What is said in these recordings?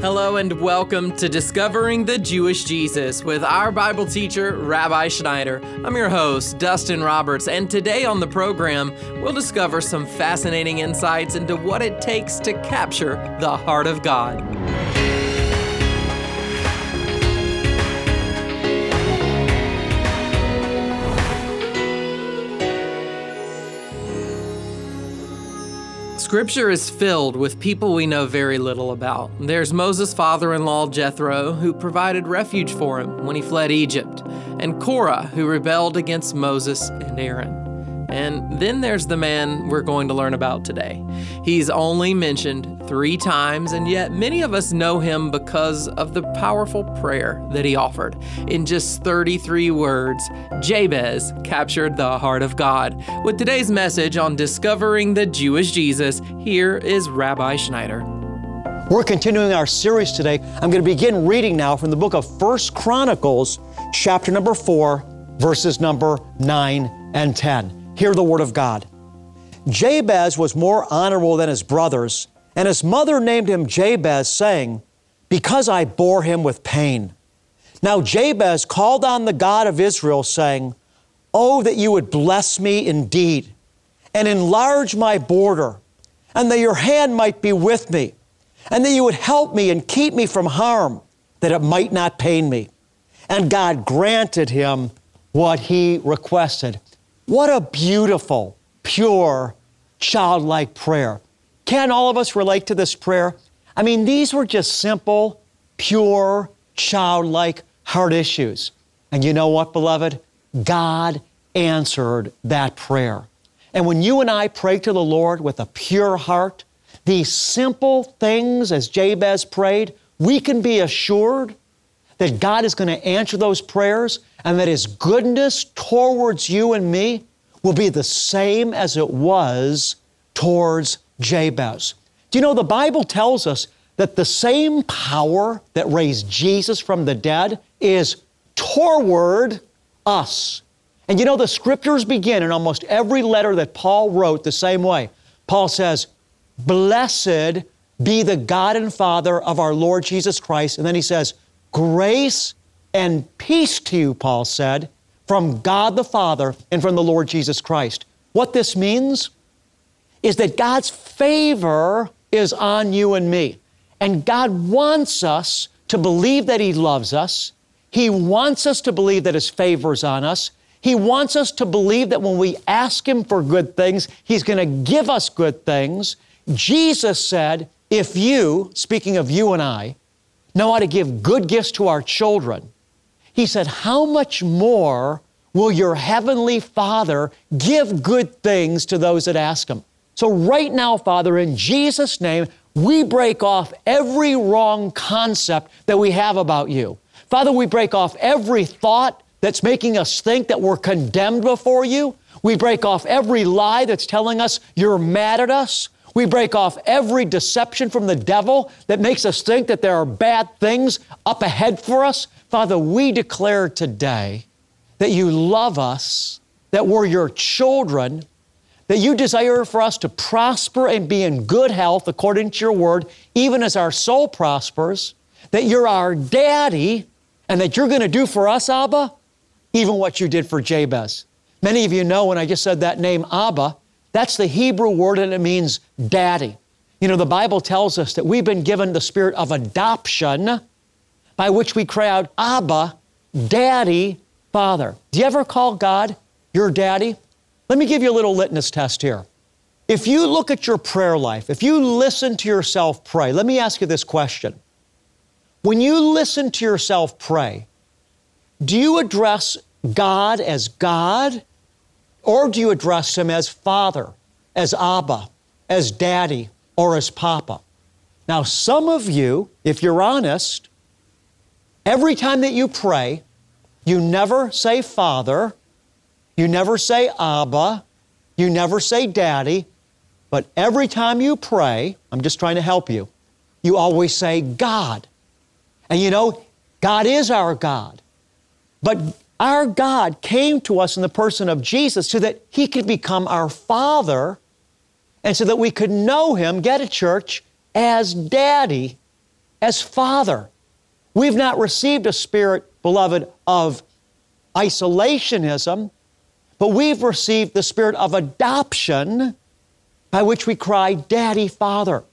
Hello and welcome to Discovering the Jewish Jesus with our Bible teacher, Rabbi Schneider. I'm your host, Dustin Roberts, and today on the program, we'll discover some fascinating insights into what it takes to capture the heart of God. Scripture is filled with people we know very little about. There's Moses' father in law, Jethro, who provided refuge for him when he fled Egypt, and Korah, who rebelled against Moses and Aaron. And then there's the man we're going to learn about today. He's only mentioned three times, and yet many of us know him because of the powerful prayer that he offered. In just 33 words, Jabez captured the heart of God. With today's message on discovering the Jewish Jesus, here is Rabbi Schneider. We're continuing our series today. I'm going to begin reading now from the book of First Chronicles, chapter number 4, verses number 9 and 10. Hear the word of God. Jabez was more honorable than his brothers, and his mother named him Jabez, saying, Because I bore him with pain. Now Jabez called on the God of Israel, saying, Oh, that you would bless me indeed, and enlarge my border, and that your hand might be with me, and that you would help me and keep me from harm, that it might not pain me. And God granted him what he requested. What a beautiful, pure, childlike prayer. Can all of us relate to this prayer? I mean, these were just simple, pure, childlike heart issues. And you know what, beloved? God answered that prayer. And when you and I pray to the Lord with a pure heart, these simple things, as Jabez prayed, we can be assured that God is going to answer those prayers and that His goodness towards you and me will be the same as it was towards Jabez. Do you know the Bible tells us that the same power that raised Jesus from the dead is toward us? And you know, the scriptures begin in almost every letter that Paul wrote the same way. Paul says, Blessed be the God and Father of our Lord Jesus Christ. And then he says, Grace and peace to you, Paul said, from God the Father and from the Lord Jesus Christ. What this means is that God's favor is on you and me. And God wants us to believe that He loves us. He wants us to believe that His favor is on us. He wants us to believe that when we ask Him for good things, He's going to give us good things. Jesus said, If you, speaking of you and I, know how to give good gifts to our children, he said, How much more will your heavenly Father give good things to those that ask Him? So, right now, Father, in Jesus' name, we break off every wrong concept that we have about you. Father, we break off every thought that's making us think that we're condemned before you. We break off every lie that's telling us you're mad at us. We break off every deception from the devil that makes us think that there are bad things up ahead for us. Father, we declare today that you love us, that we're your children, that you desire for us to prosper and be in good health according to your word, even as our soul prospers, that you're our daddy, and that you're going to do for us, Abba, even what you did for Jabez. Many of you know when I just said that name, Abba, that's the Hebrew word and it means daddy. You know, the Bible tells us that we've been given the spirit of adoption by which we cry out, Abba, Daddy, Father. Do you ever call God your daddy? Let me give you a little litmus test here. If you look at your prayer life, if you listen to yourself pray, let me ask you this question. When you listen to yourself pray, do you address God as God, or do you address Him as Father, as Abba, as Daddy, or as Papa? Now, some of you, if you're honest, Every time that you pray, you never say Father, you never say Abba, you never say Daddy, but every time you pray, I'm just trying to help you, you always say God. And you know, God is our God. But our God came to us in the person of Jesus so that He could become our Father and so that we could know Him, get a church, as Daddy as Father. We've not received a spirit, beloved, of isolationism, but we've received the spirit of adoption by which we cry, Daddy, Father.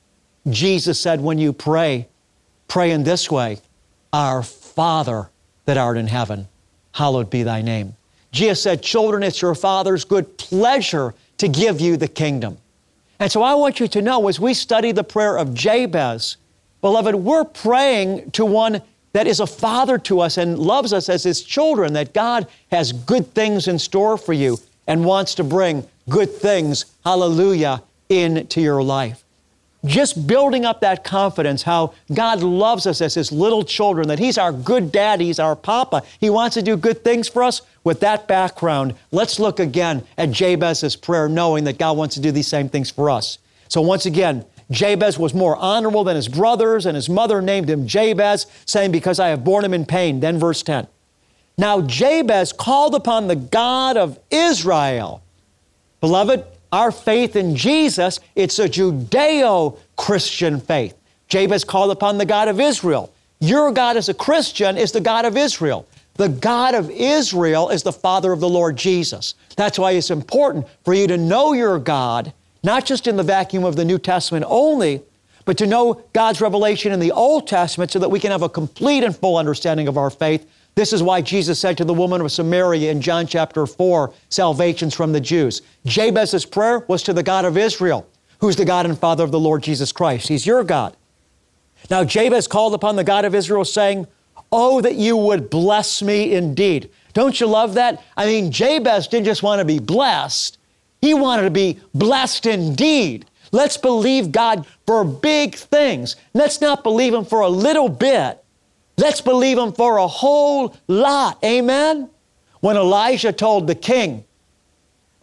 Jesus said, when you pray, pray in this way Our Father that art in heaven, hallowed be thy name. Jesus said, Children, it's your Father's good pleasure to give you the kingdom. And so I want you to know as we study the prayer of Jabez, beloved, we're praying to one that is a father to us and loves us as his children, that God has good things in store for you and wants to bring good things, hallelujah, into your life. Just building up that confidence, how God loves us as His little children, that He's our good dad, He's our papa. He wants to do good things for us. With that background, let's look again at Jabez's prayer, knowing that God wants to do these same things for us. So, once again, Jabez was more honorable than his brothers, and his mother named him Jabez, saying, Because I have borne him in pain. Then, verse 10. Now, Jabez called upon the God of Israel. Beloved, our faith in Jesus, it's a Judeo Christian faith. Jabez called upon the God of Israel. Your God as a Christian is the God of Israel. The God of Israel is the Father of the Lord Jesus. That's why it's important for you to know your God, not just in the vacuum of the New Testament only, but to know God's revelation in the Old Testament so that we can have a complete and full understanding of our faith this is why Jesus said to the woman of Samaria in John chapter 4, salvation's from the Jews. Jabez's prayer was to the God of Israel, who's the God and Father of the Lord Jesus Christ. He's your God. Now, Jabez called upon the God of Israel, saying, Oh, that you would bless me indeed. Don't you love that? I mean, Jabez didn't just want to be blessed, he wanted to be blessed indeed. Let's believe God for big things. Let's not believe Him for a little bit. Let's believe him for a whole lot. Amen? When Elijah told the king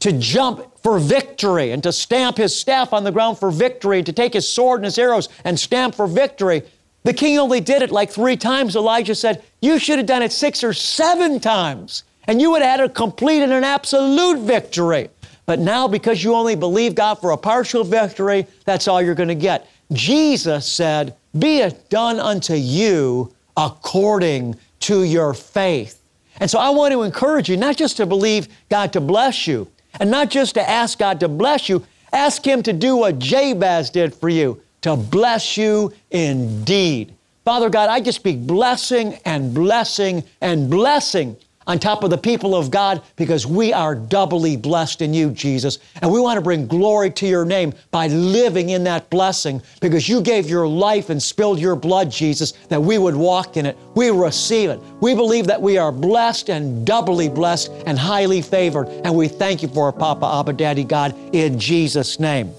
to jump for victory and to stamp his staff on the ground for victory, to take his sword and his arrows and stamp for victory, the king only did it like three times. Elijah said, You should have done it six or seven times, and you would have had a complete and an absolute victory. But now, because you only believe God for a partial victory, that's all you're going to get. Jesus said, Be it done unto you according to your faith. And so I want to encourage you not just to believe God to bless you, and not just to ask God to bless you, ask Him to do what Jabez did for you, to bless you indeed. Father God, I just speak blessing and blessing and blessing on top of the people of God because we are doubly blessed in you, Jesus. And we want to bring glory to your name by living in that blessing because you gave your life and spilled your blood, Jesus, that we would walk in it. We receive it. We believe that we are blessed and doubly blessed and highly favored. And we thank you for it, Papa, Abba, Daddy, God, in Jesus' name.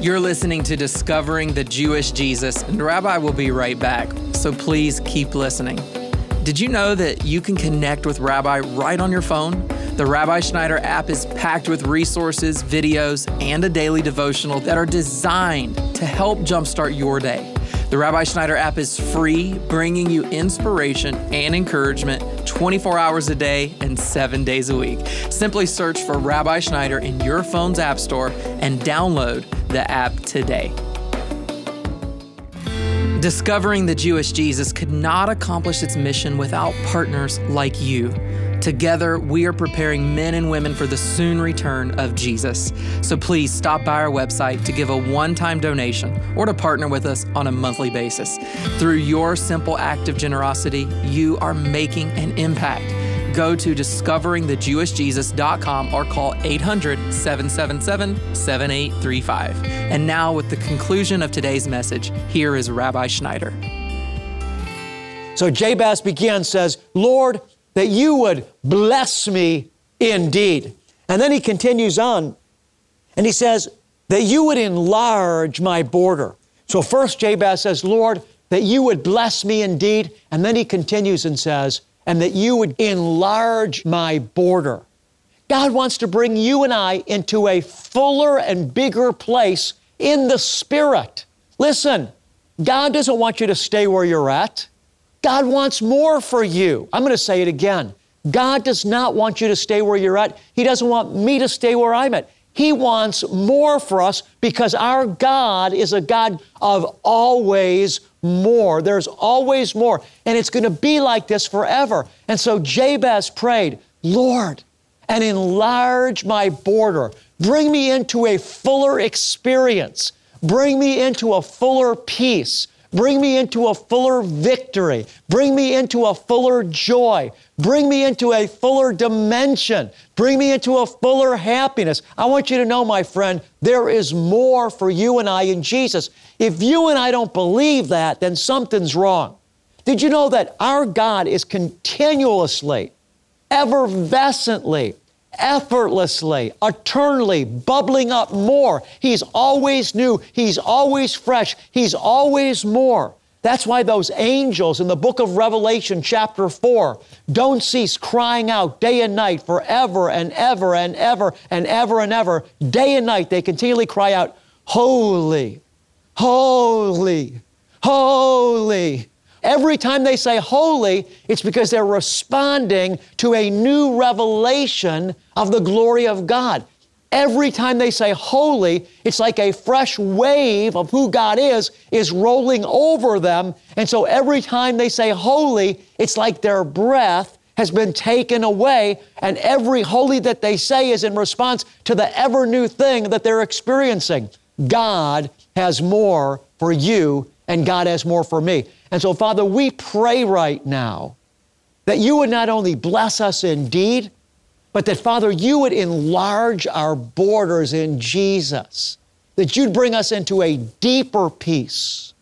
You're listening to Discovering the Jewish Jesus, and Rabbi will be right back. So please keep listening. Did you know that you can connect with Rabbi right on your phone? The Rabbi Schneider app is packed with resources, videos, and a daily devotional that are designed to help jumpstart your day. The Rabbi Schneider app is free, bringing you inspiration and encouragement 24 hours a day and seven days a week. Simply search for Rabbi Schneider in your phone's app store and download the app today. Discovering the Jewish Jesus could not accomplish its mission without partners like you. Together, we are preparing men and women for the soon return of Jesus. So please stop by our website to give a one time donation or to partner with us on a monthly basis. Through your simple act of generosity, you are making an impact go to discoveringthejewishjesus.com or call 800 777 7835. And now, with the conclusion of today's message, here is Rabbi Schneider. So Jabez begins, says, Lord, that you would bless me indeed. And then he continues on and he says, that you would enlarge my border. So first Jabez says, Lord, that you would bless me indeed. And then he continues and says, and that you would enlarge my border. God wants to bring you and I into a fuller and bigger place in the Spirit. Listen, God doesn't want you to stay where you're at. God wants more for you. I'm going to say it again. God does not want you to stay where you're at. He doesn't want me to stay where I'm at. He wants more for us because our God is a God of always more. There's always more. And it's going to be like this forever. And so Jabez prayed, Lord, and enlarge my border. Bring me into a fuller experience. Bring me into a fuller peace. Bring me into a fuller victory. Bring me into a fuller joy. Bring me into a fuller dimension. Bring me into a fuller happiness. I want you to know, my friend, there is more for you and I in Jesus. If you and I don't believe that, then something's wrong. Did you know that our God is continuously, effervescently, effortlessly, eternally bubbling up more? He's always new, He's always fresh, He's always more. That's why those angels in the book of Revelation, chapter 4, don't cease crying out day and night forever and ever and ever and ever and ever. Day and night, they continually cry out, Holy, holy, holy. Every time they say holy, it's because they're responding to a new revelation of the glory of God. Every time they say holy, it's like a fresh wave of who God is is rolling over them. And so every time they say holy, it's like their breath has been taken away. And every holy that they say is in response to the ever new thing that they're experiencing. God has more for you, and God has more for me. And so, Father, we pray right now that you would not only bless us indeed, but that, Father, you would enlarge our borders in Jesus, that you'd bring us into a deeper peace,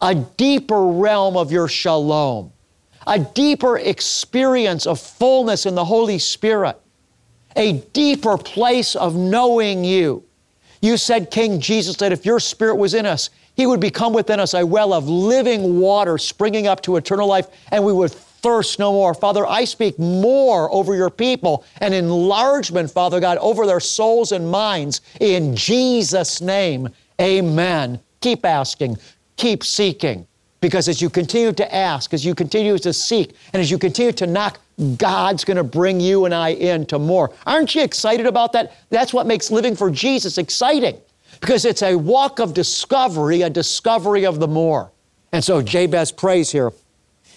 a deeper realm of your shalom, a deeper experience of fullness in the Holy Spirit, a deeper place of knowing you. You said, King Jesus, that if your Spirit was in us, He would become within us a well of living water springing up to eternal life, and we would thirst no more. Father, I speak more over your people and enlargement, Father God, over their souls and minds. In Jesus' name, amen. Keep asking, keep seeking. Because as you continue to ask, as you continue to seek, and as you continue to knock, God's going to bring you and I into more. Aren't you excited about that? That's what makes living for Jesus exciting because it's a walk of discovery, a discovery of the more. And so Jabez prays here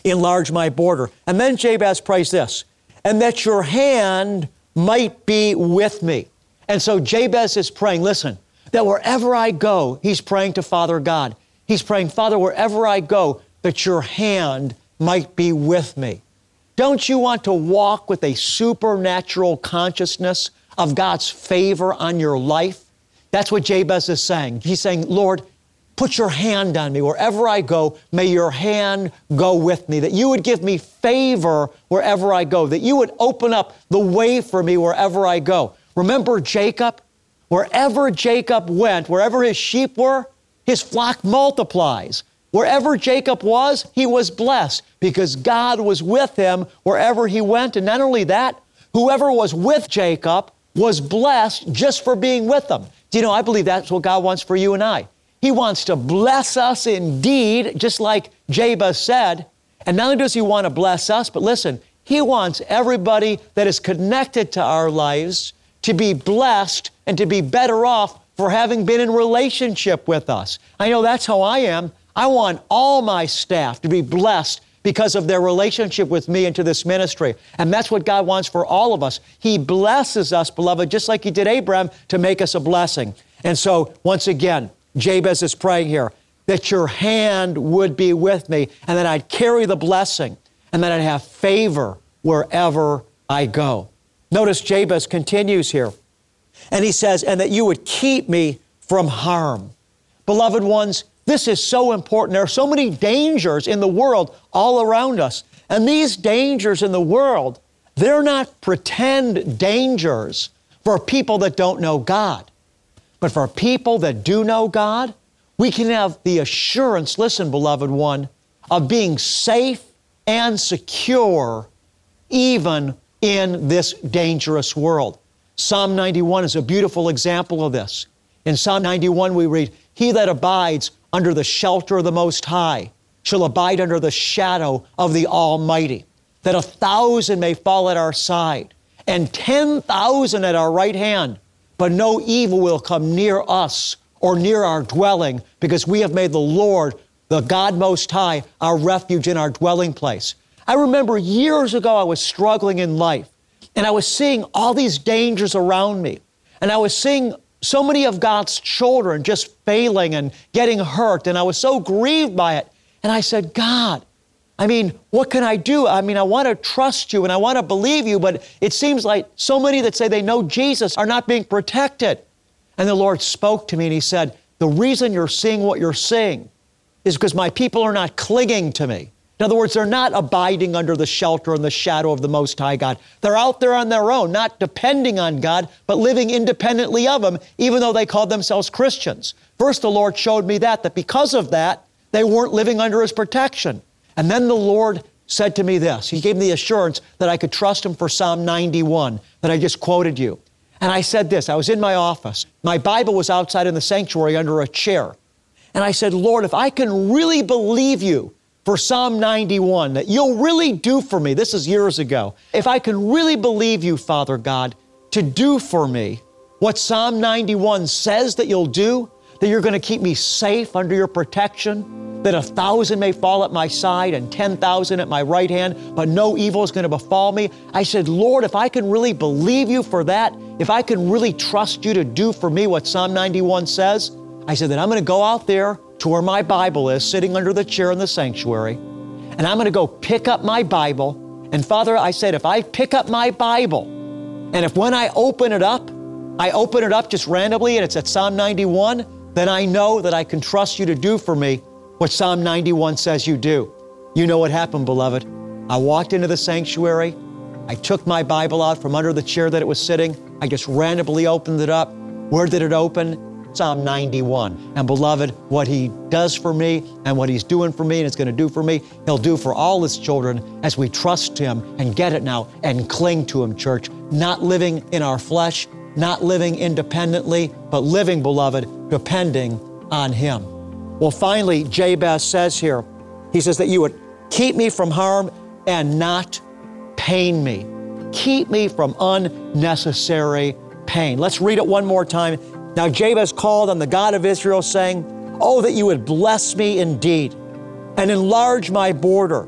enlarge my border. And then Jabez prays this, and that your hand might be with me. And so Jabez is praying, listen, that wherever I go, he's praying to Father God. He's praying, Father, wherever I go, that your hand might be with me. Don't you want to walk with a supernatural consciousness of God's favor on your life? That's what Jabez is saying. He's saying, Lord, Put your hand on me. Wherever I go, may your hand go with me. That you would give me favor wherever I go. That you would open up the way for me wherever I go. Remember Jacob? Wherever Jacob went, wherever his sheep were, his flock multiplies. Wherever Jacob was, he was blessed because God was with him wherever he went. And not only that, whoever was with Jacob was blessed just for being with them. Do you know, I believe that's what God wants for you and I. He wants to bless us indeed, just like Jabez said. And not only does He want to bless us, but listen, He wants everybody that is connected to our lives to be blessed and to be better off for having been in relationship with us. I know that's how I am. I want all my staff to be blessed because of their relationship with me into this ministry. And that's what God wants for all of us. He blesses us, beloved, just like He did Abraham to make us a blessing. And so, once again, Jabez is praying here that your hand would be with me and that I'd carry the blessing and that I'd have favor wherever I go. Notice Jabez continues here and he says, and that you would keep me from harm. Beloved ones, this is so important. There are so many dangers in the world all around us. And these dangers in the world, they're not pretend dangers for people that don't know God. But for people that do know God, we can have the assurance, listen, beloved one, of being safe and secure even in this dangerous world. Psalm 91 is a beautiful example of this. In Psalm 91, we read, He that abides under the shelter of the Most High shall abide under the shadow of the Almighty. That a thousand may fall at our side and 10,000 at our right hand but no evil will come near us or near our dwelling because we have made the Lord the God Most High, our refuge and our dwelling place. I remember years ago I was struggling in life and I was seeing all these dangers around me. And I was seeing so many of God's children just failing and getting hurt. And I was so grieved by it. And I said, God, I mean, what can I do? I mean, I want to trust you and I want to believe you, but it seems like so many that say they know Jesus are not being protected. And the Lord spoke to me and He said, The reason you're seeing what you're seeing is because my people are not clinging to me. In other words, they're not abiding under the shelter and the shadow of the Most High God. They're out there on their own, not depending on God, but living independently of Him, even though they call themselves Christians. First, the Lord showed me that, that because of that, they weren't living under His protection. And then the Lord said to me this He gave me the assurance that I could trust Him for Psalm 91 that I just quoted you. And I said this I was in my office. My Bible was outside in the sanctuary under a chair. And I said, Lord, if I can really believe you, for Psalm 91 that you'll really do for me. This is years ago. If I can really believe you, Father God, to do for me what Psalm 91 says that you'll do, that you're going to keep me safe under your protection, that a thousand may fall at my side and 10,000 at my right hand, but no evil is going to befall me. I said, Lord, if I can really believe you for that, if I can really trust you to do for me what Psalm 91 says, I said that I'm going to go out there to where my Bible is, sitting under the chair in the sanctuary, and I'm going to go pick up my Bible. And Father, I said, if I pick up my Bible, and if when I open it up, I open it up just randomly and it's at Psalm 91, then I know that I can trust you to do for me what Psalm 91 says you do. You know what happened, beloved. I walked into the sanctuary. I took my Bible out from under the chair that it was sitting. I just randomly opened it up. Where did it open? Psalm 91. And beloved, what He does for me and what He's doing for me and is going to do for me, He'll do for all His children as we trust Him and get it now and cling to Him, church. Not living in our flesh, not living independently, but living, beloved, depending on Him. Well, finally, Jabez says here, he says that you would keep me from harm and not pain me. Keep me from unnecessary pain. Let's read it one more time now Jabez called on the God of Israel, saying, Oh, that you would bless me indeed, and enlarge my border,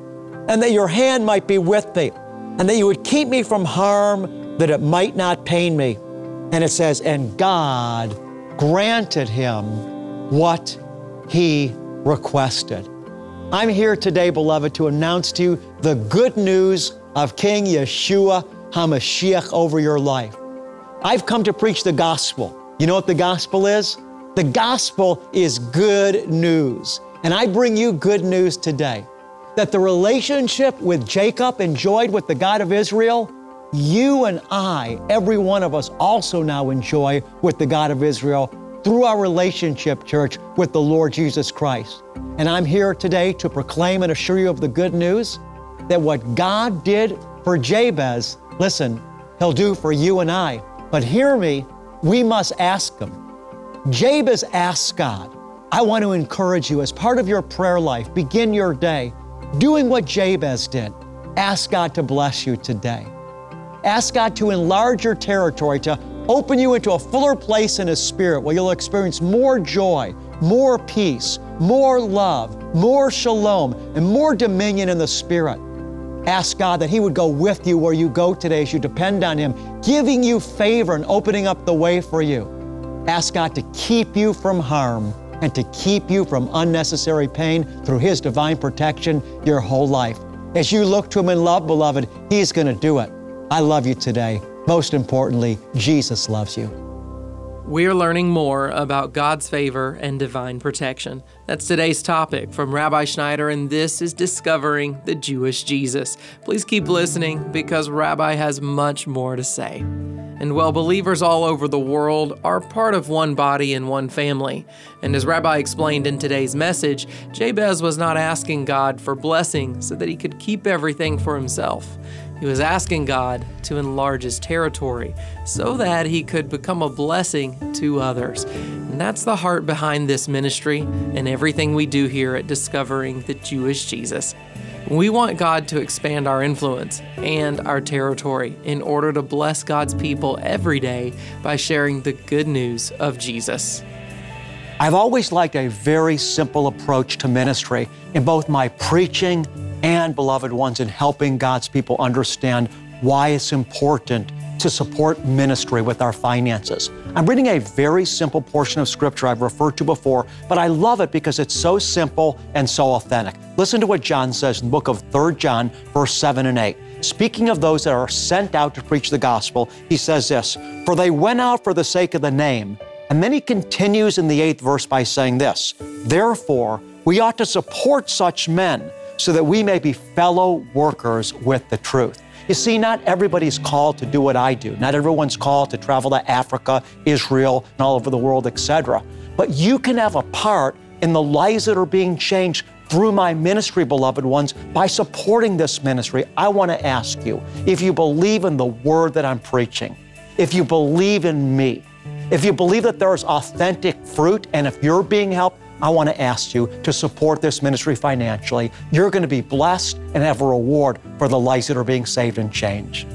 and that your hand might be with me, and that you would keep me from harm, that it might not pain me. And it says, And God granted him what he requested. I'm here today, beloved, to announce to you the good news of King Yeshua HaMashiach over your life. I've come to preach the gospel. You know what the gospel is? The gospel is good news. And I bring you good news today that the relationship with Jacob enjoyed with the God of Israel, you and I, every one of us, also now enjoy with the God of Israel through our relationship, church, with the Lord Jesus Christ. And I'm here today to proclaim and assure you of the good news that what God did for Jabez, listen, He'll do for you and I. But hear me, we must ask Him. Jabez asked God, I want to encourage you as part of your prayer life, begin your day doing what Jabez did. Ask God to bless you today. Ask God to enlarge your territory, to open you into a fuller place in His Spirit where you'll experience more joy, more peace, more love, more shalom, and more dominion in the Spirit. Ask God that He would go with you where you go today as you depend on Him, giving you favor and opening up the way for you. Ask God to keep you from harm and to keep you from unnecessary pain through His divine protection your whole life. As you look to Him in love, beloved, He's going to do it. I love you today. Most importantly, Jesus loves you. We're learning more about God's favor and divine protection. That's today's topic from Rabbi Schneider, and this is Discovering the Jewish Jesus. Please keep listening because Rabbi has much more to say. And while believers all over the world are part of one body and one family. And as Rabbi explained in today's message, Jabez was not asking God for blessing so that he could keep everything for himself. He was asking God to enlarge his territory so that he could become a blessing to others. And that's the heart behind this ministry and everything we do here at Discovering the Jewish Jesus. We want God to expand our influence and our territory in order to bless God's people every day by sharing the good news of Jesus. I've always liked a very simple approach to ministry in both my preaching and, beloved ones, in helping God's people understand why it's important to support ministry with our finances. I'm reading a very simple portion of scripture I've referred to before, but I love it because it's so simple and so authentic. Listen to what John says in the book of 3 John, verse 7 and 8. Speaking of those that are sent out to preach the gospel, he says this For they went out for the sake of the name. And then he continues in the eighth verse by saying this Therefore, we ought to support such men so that we may be fellow workers with the truth. You see, not everybody's called to do what I do. Not everyone's called to travel to Africa, Israel, and all over the world, etc. But you can have a part in the lives that are being changed through my ministry, beloved ones, by supporting this ministry. I want to ask you if you believe in the word that I'm preaching, if you believe in me, if you believe that there's authentic fruit, and if you're being helped, I want to ask you to support this ministry financially. You're going to be blessed and have a reward for the lives that are being saved and changed.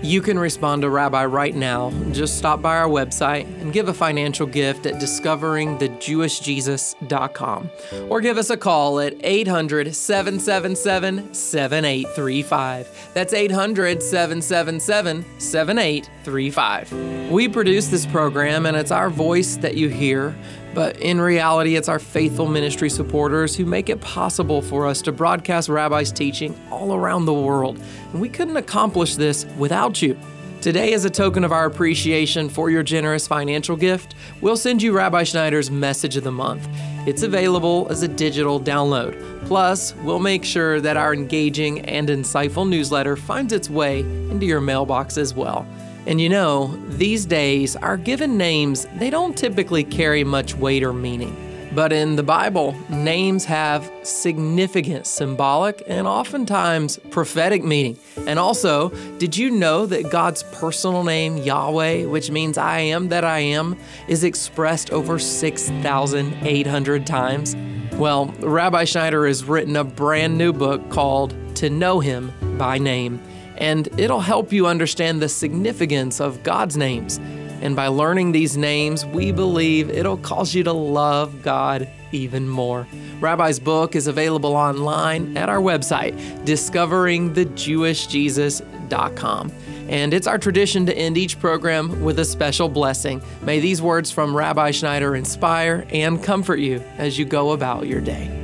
You can respond to Rabbi right now. Just stop by our website and give a financial gift at discoveringthejewishjesus.com or give us a call at 800 777 7835. That's 800 777 7835. We produce this program and it's our voice that you hear. But in reality, it's our faithful ministry supporters who make it possible for us to broadcast Rabbi's teaching all around the world. And we couldn't accomplish this without you. Today, as a token of our appreciation for your generous financial gift, we'll send you Rabbi Schneider's Message of the Month. It's available as a digital download. Plus, we'll make sure that our engaging and insightful newsletter finds its way into your mailbox as well. And you know, these days, our given names, they don't typically carry much weight or meaning. But in the Bible, names have significant symbolic and oftentimes prophetic meaning. And also, did you know that God's personal name, Yahweh, which means I am that I am, is expressed over 6,800 times? Well, Rabbi Schneider has written a brand new book called To Know Him by Name and it'll help you understand the significance of God's names. And by learning these names, we believe it'll cause you to love God even more. Rabbi's book is available online at our website, discoveringthejewishjesus.com. And it's our tradition to end each program with a special blessing. May these words from Rabbi Schneider inspire and comfort you as you go about your day.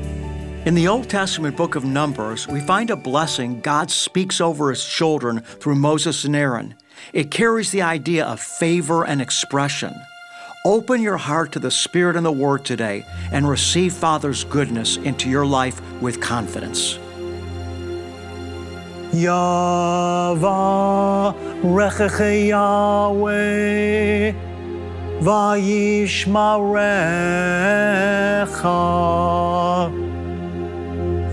In the Old Testament book of Numbers, we find a blessing God speaks over his children through Moses and Aaron. It carries the idea of favor and expression. Open your heart to the Spirit and the Word today and receive Father's goodness into your life with confidence. Yahweh Vayishmarecha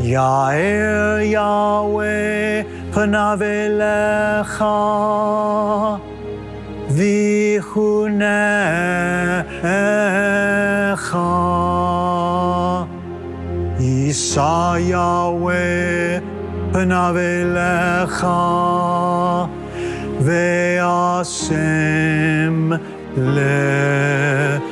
Yair Yahweh panav elecha vichunecha Yisa Yahweh panav elecha ve'asem lecha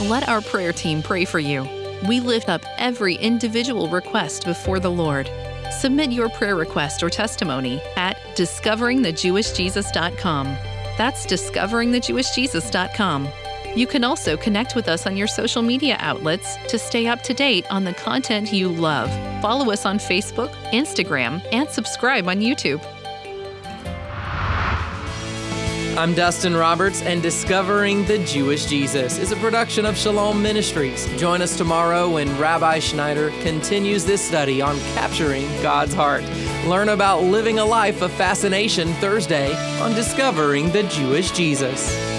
Let our prayer team pray for you. We lift up every individual request before the Lord. Submit your prayer request or testimony at discoveringthejewishjesus.com. That's discoveringthejewishjesus.com. You can also connect with us on your social media outlets to stay up to date on the content you love. Follow us on Facebook, Instagram, and subscribe on YouTube. I'm Dustin Roberts, and Discovering the Jewish Jesus is a production of Shalom Ministries. Join us tomorrow when Rabbi Schneider continues this study on capturing God's heart. Learn about living a life of fascination Thursday on Discovering the Jewish Jesus.